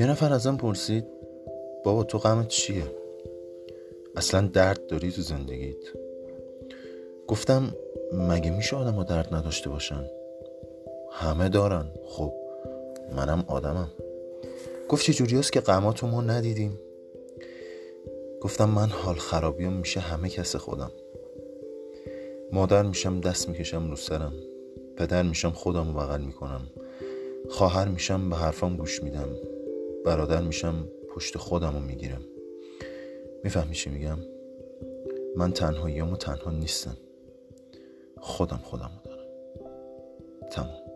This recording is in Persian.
یه نفر ازم پرسید بابا تو غمت چیه؟ اصلا درد داری تو زندگیت؟ گفتم مگه میشه آدم ها درد نداشته باشن؟ همه دارن. خب منم آدمم. گفت چه جوری که غماتو ما ندیدیم؟ گفتم من حال خرابیم میشه همه کس خودم. مادر میشم دست می‌کشم رو سرم. پدر میشم خودم بغل می‌کنم. خواهر میشم به حرفام گوش میدم. برادر میشم پشت خودم رو می‌گیرم. می‌فهمی چی میگم؟ من تنهاییامو تنها نیستم. خودم خودم رو دارم. تمام